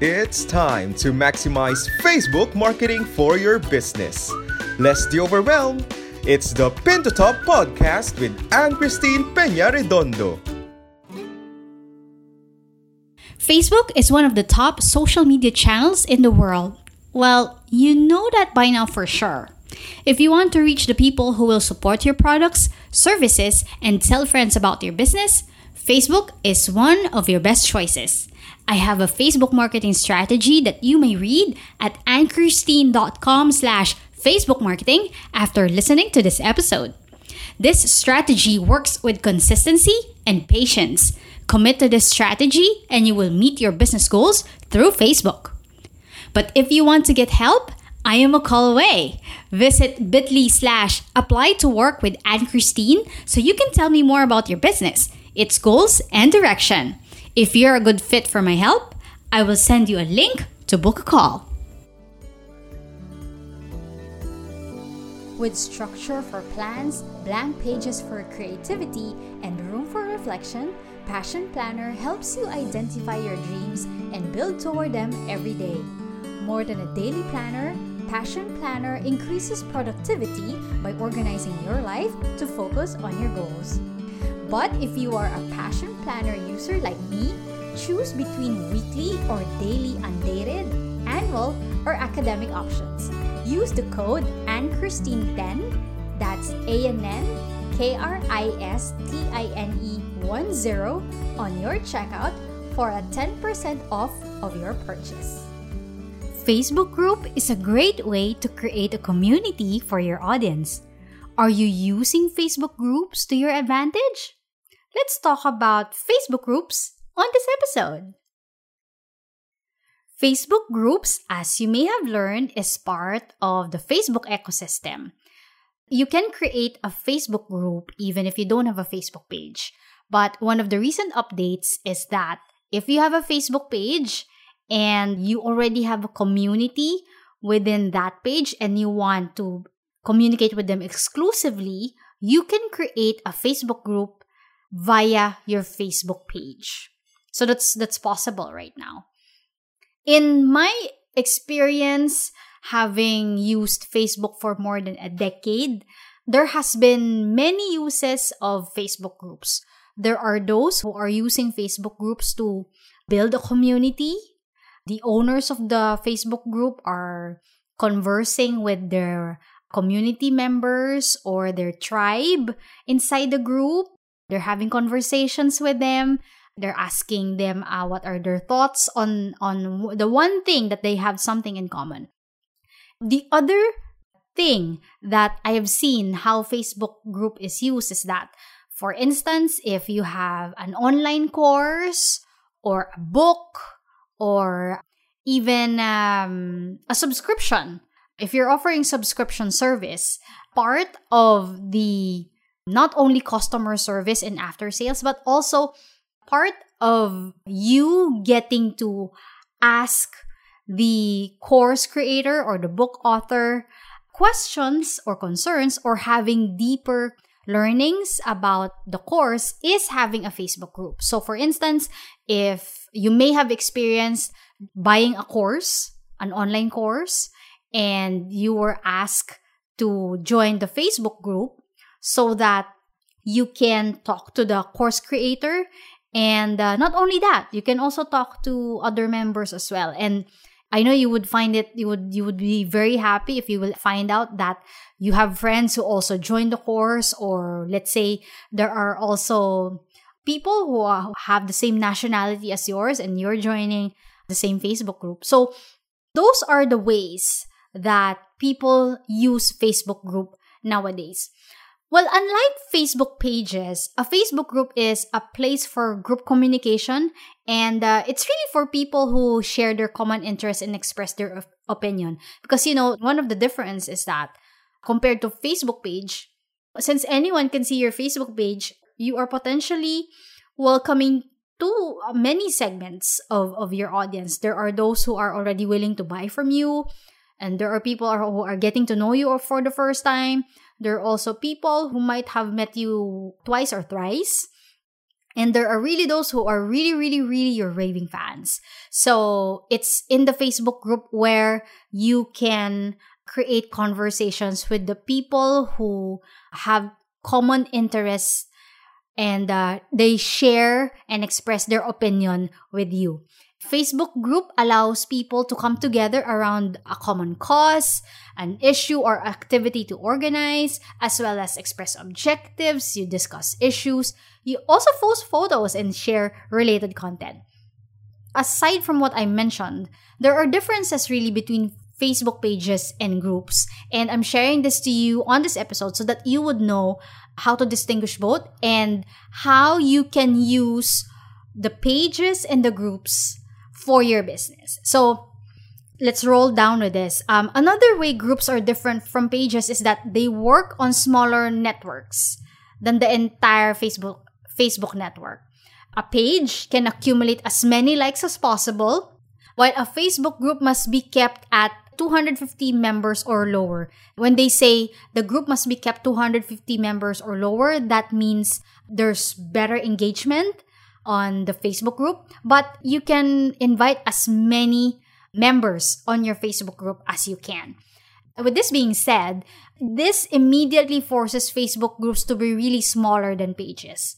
It's time to maximize Facebook marketing for your business. Less the overwhelm. It's the Pin to Top podcast with Anne Christine Peña Redondo. Facebook is one of the top social media channels in the world. Well, you know that by now for sure. If you want to reach the people who will support your products, services, and tell friends about your business, Facebook is one of your best choices. I have a Facebook marketing strategy that you may read at annchristine.com slash Facebook marketing after listening to this episode. This strategy works with consistency and patience. Commit to this strategy and you will meet your business goals through Facebook. But if you want to get help, I am a call away. Visit bit.ly slash apply to work with Anne Christine so you can tell me more about your business its goals, and direction. If you're a good fit for my help, I will send you a link to book a call. With structure for plans, blank pages for creativity, and room for reflection, Passion Planner helps you identify your dreams and build toward them every day. More than a daily planner, Passion Planner increases productivity by organizing your life to focus on your goals. But if you are a Passion Planner user like me, choose between weekly or daily undated, annual, or academic options. Use the code ANNCHRISTINE10, that's A-N-N-K-R-I-S-T-I-N-E 10 on your checkout for a 10% off of your purchase. Facebook group is a great way to create a community for your audience. Are you using Facebook groups to your advantage? let's talk about Facebook groups on this episode. Facebook groups, as you may have learned, is part of the Facebook ecosystem. You can create a Facebook group even if you don't have a Facebook page. But one of the recent updates is that if you have a Facebook page and you already have a community within that page and you want to communicate with them exclusively, you can create a Facebook group via your Facebook page. So that's that's possible right now. In my experience having used Facebook for more than a decade, there has been many uses of Facebook groups. There are those who are using Facebook groups to build a community. The owners of the Facebook group are conversing with their community members or their tribe inside the group they're having conversations with them. They're asking them uh, what are their thoughts on on the one thing that they have something in common. The other thing that I have seen how Facebook group is used is that, for instance, if you have an online course or a book or even um, a subscription, if you're offering subscription service, part of the not only customer service and after sales, but also part of you getting to ask the course creator or the book author questions or concerns or having deeper learnings about the course is having a Facebook group. So, for instance, if you may have experienced buying a course, an online course, and you were asked to join the Facebook group, so that you can talk to the course creator. And uh, not only that you can also talk to other members as well. And i know you would find it you would you would be very happy if you will find out that you have friends who also join the course or let's say there are also people who are, have the same nationality as yours and you're joining the same facebook group. So those are the ways that people use facebook group nowadays well, unlike Facebook pages, a Facebook group is a place for group communication, and uh, it's really for people who share their common interests and express their opinion. Because, you know, one of the difference is that compared to Facebook page, since anyone can see your Facebook page, you are potentially welcoming to many segments of, of your audience. There are those who are already willing to buy from you, and there are people who are getting to know you for the first time there are also people who might have met you twice or thrice. And there are really those who are really, really, really your raving fans. So it's in the Facebook group where you can create conversations with the people who have common interests and uh, they share and express their opinion with you. Facebook group allows people to come together around a common cause, an issue or activity to organize, as well as express objectives, you discuss issues, you also post photos and share related content. Aside from what I mentioned, there are differences really between Facebook pages and groups, and I'm sharing this to you on this episode so that you would know how to distinguish both and how you can use the pages and the groups for your business. So let's roll down with this. Um, another way groups are different from pages is that they work on smaller networks than the entire Facebook Facebook network. A page can accumulate as many likes as possible, while a Facebook group must be kept at 250 members or lower. When they say the group must be kept 250 members or lower, that means there's better engagement on the Facebook group, but you can invite as many members on your Facebook group as you can. With this being said, this immediately forces Facebook groups to be really smaller than pages.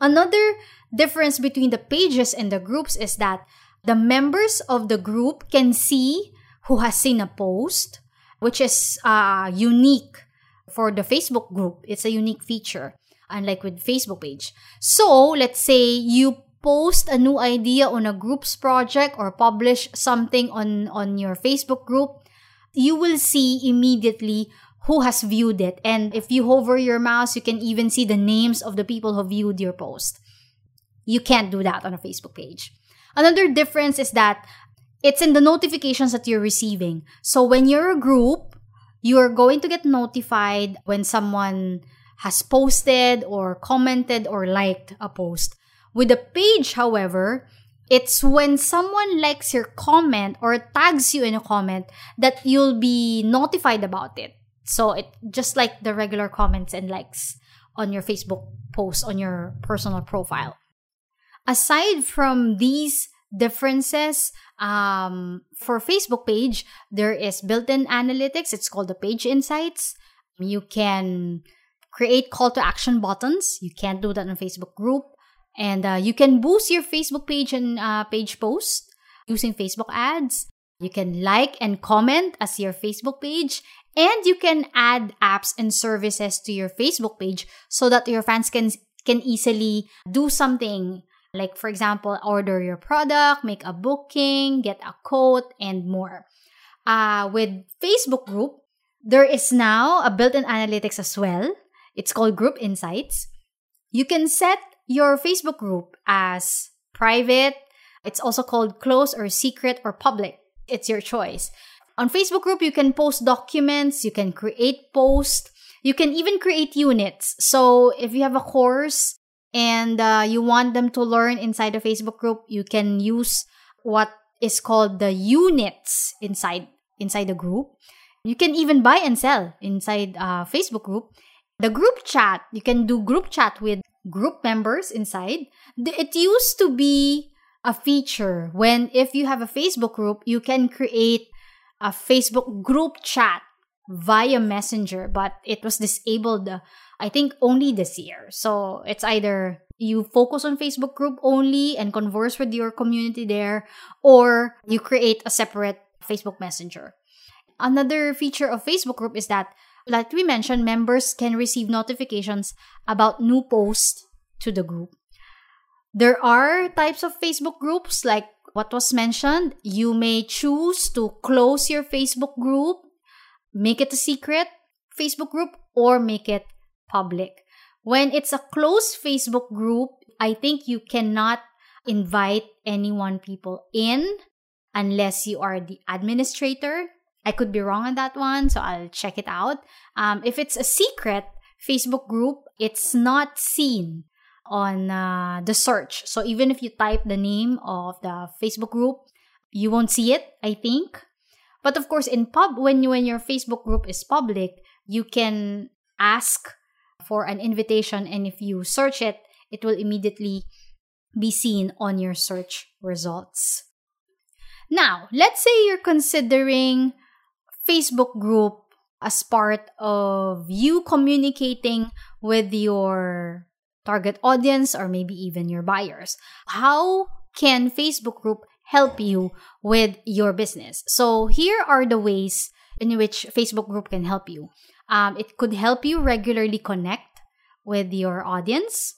Another difference between the pages and the groups is that the members of the group can see who has seen a post, which is uh, unique for the Facebook group. It's a unique feature unlike with Facebook page. So, let's say you post a new idea on a group's project or publish something on on your Facebook group, you will see immediately who has viewed it. And if you hover your mouse, you can even see the names of the people who viewed your post. You can't do that on a Facebook page. Another difference is that it's in the notifications that you're receiving. So when you're a group, you're going to get notified when someone has posted or commented or liked a post. With a page, however, it's when someone likes your comment or tags you in a comment that you'll be notified about it. So it just like the regular comments and likes on your Facebook post on your personal profile. Aside from these differences, um, for Facebook page, there is built-in analytics. It's called the Page Insights. You can create call to action buttons. You can't do that in Facebook group. And uh, you can boost your Facebook page and uh, page post using Facebook ads. You can like and comment as your Facebook page. And you can add apps and services to your Facebook page so that your fans can, can easily do something like, for example, order your product, make a booking, get a quote, and more. Uh, with Facebook group, there is now a built in analytics as well it's called Group Insights. You can set your Facebook group as private. It's also called closed or secret or public. It's your choice. On Facebook group, you can post documents, you can create posts, you can even create units. So if you have a course and uh, you want them to learn inside the Facebook group, you can use what is called the units inside inside the group. You can even buy and sell inside uh, Facebook group. The group chat, you can do group chat with group members inside. It used to be a feature when if you have a Facebook group, you can create a Facebook group chat via Messenger, but it was disabled, I think, only this year. So it's either you focus on Facebook group only and converse with your community there, or you create a separate Facebook Messenger. Another feature of Facebook group is that like we mentioned, members can receive notifications about new posts to the group. There are types of Facebook groups like what was mentioned. You may choose to close your Facebook group, make it a secret Facebook group, or make it public. When it's a closed Facebook group, I think you cannot invite anyone people in unless you are the administrator I could be wrong on that one, so I'll check it out. Um, if it's a secret Facebook group, it's not seen on uh, the search. So even if you type the name of the Facebook group, you won't see it, I think. But of course, in pub, when you, when your Facebook group is public, you can ask for an invitation, and if you search it, it will immediately be seen on your search results. Now, let's say you're considering Facebook group as part of you communicating with your target audience or maybe even your buyers. How can Facebook group help you with your business? So here are the ways in which Facebook group can help you. Um, it could help you regularly connect with your audience.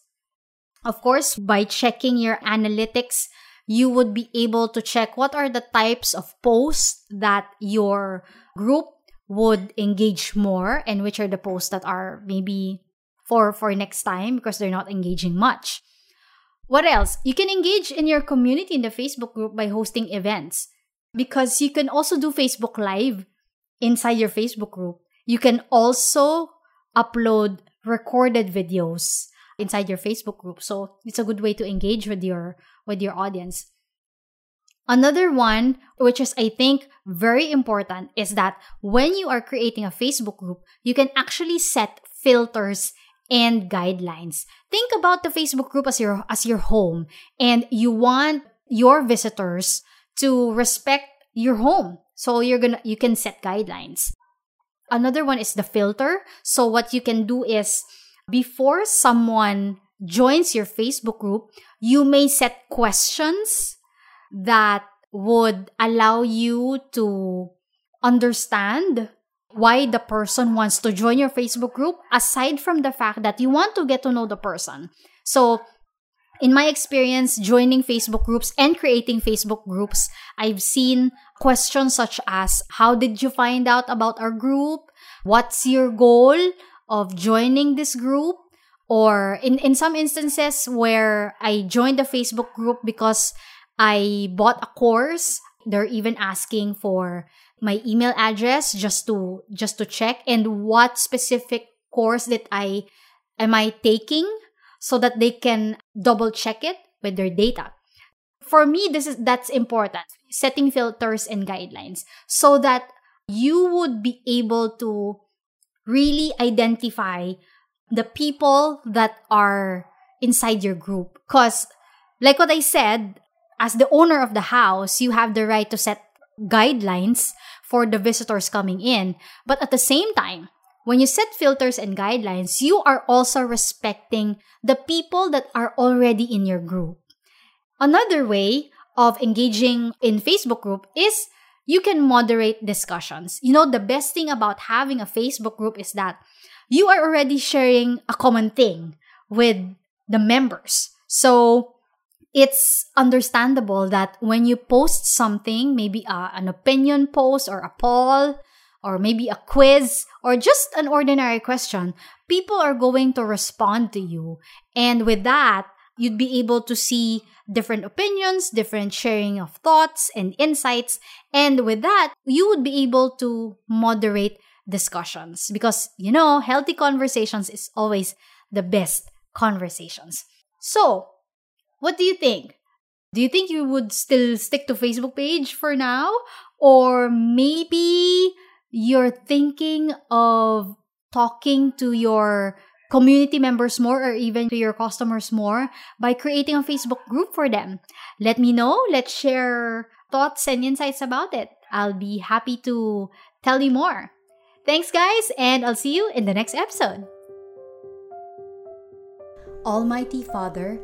Of course, by checking your analytics, you would be able to check what are the types of posts that your group would engage more and which are the posts that are maybe for for next time because they're not engaging much. What else? You can engage in your community in the Facebook group by hosting events because you can also do Facebook Live inside your Facebook group. You can also upload recorded videos inside your Facebook group. So it's a good way to engage with your with your audience. Another one, which is I think very important, is that when you are creating a Facebook group, you can actually set filters and guidelines. Think about the Facebook group as your as your home and you want your visitors to respect your home. So you're going to you can set guidelines. Another one is the filter. So what you can do is before someone joins your Facebook group, you may set questions that would allow you to understand why the person wants to join your Facebook group, aside from the fact that you want to get to know the person. So, in my experience joining Facebook groups and creating Facebook groups, I've seen questions such as How did you find out about our group? What's your goal of joining this group? Or in, in some instances where I joined the Facebook group because I bought a course. They're even asking for my email address just to just to check and what specific course that I am I taking so that they can double check it with their data. For me this is that's important. Setting filters and guidelines so that you would be able to really identify the people that are inside your group cuz like what I said as the owner of the house, you have the right to set guidelines for the visitors coming in. But at the same time, when you set filters and guidelines, you are also respecting the people that are already in your group. Another way of engaging in Facebook group is you can moderate discussions. You know, the best thing about having a Facebook group is that you are already sharing a common thing with the members. So it's understandable that when you post something, maybe uh, an opinion post or a poll, or maybe a quiz, or just an ordinary question, people are going to respond to you. And with that, you'd be able to see different opinions, different sharing of thoughts and insights. And with that, you would be able to moderate discussions because, you know, healthy conversations is always the best conversations. So, what do you think? Do you think you would still stick to Facebook page for now? Or maybe you're thinking of talking to your community members more or even to your customers more by creating a Facebook group for them. Let me know. Let's share thoughts and insights about it. I'll be happy to tell you more. Thanks, guys, and I'll see you in the next episode. Almighty Father,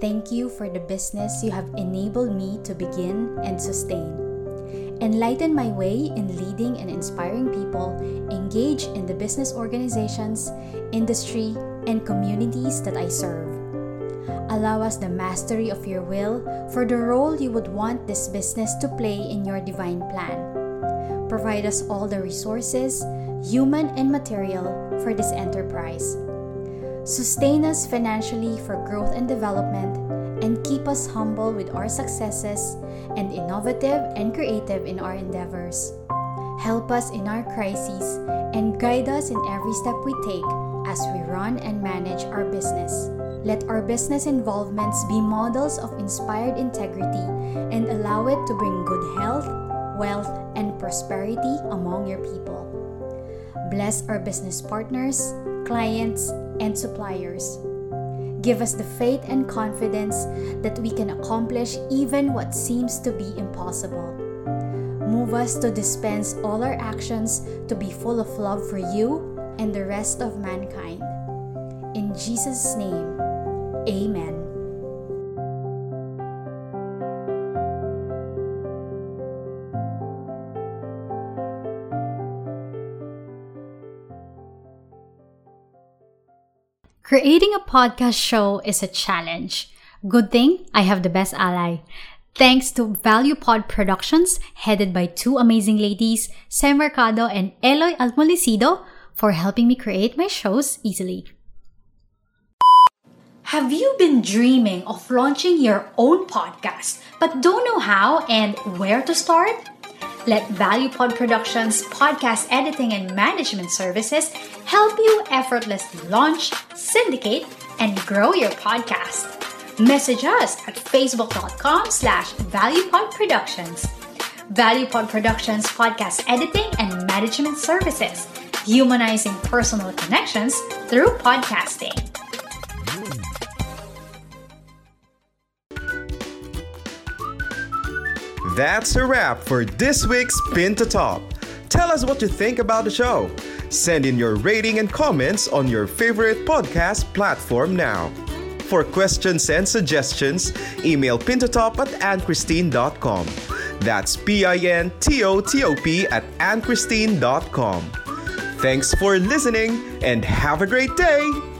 Thank you for the business you have enabled me to begin and sustain. Enlighten my way in leading and inspiring people engage in the business organizations, industry, and communities that I serve. Allow us the mastery of your will for the role you would want this business to play in your divine plan. Provide us all the resources, human and material, for this enterprise sustain us financially for growth and development, and keep us humble with our successes and innovative and creative in our endeavors. Help us in our crises and guide us in every step we take as we run and manage our business. Let our business involvements be models of inspired integrity and allow it to bring good health, wealth, and prosperity among your people. Bless our business partners, clients, and suppliers. Give us the faith and confidence that we can accomplish even what seems to be impossible. Move us to dispense all our actions to be full of love for you and the rest of mankind. In Jesus' name, Amen. Creating a podcast show is a challenge. Good thing I have the best ally. Thanks to Value Pod Productions, headed by two amazing ladies, Sam Mercado and Eloy Almolicido, for helping me create my shows easily. Have you been dreaming of launching your own podcast but don't know how and where to start? Let ValuePod Productions podcast editing and management services help you effortlessly launch, syndicate, and grow your podcast. Message us at facebook.com slash ValuePod Productions. ValuePod Productions podcast editing and management services, humanizing personal connections through podcasting. That's a wrap for this week's Pin to Top. Tell us what you think about the show. Send in your rating and comments on your favorite podcast platform now. For questions and suggestions, email pintotop at annchristine.com. That's P-I-N-T-O-T-O-P at annchristine.com. Thanks for listening and have a great day!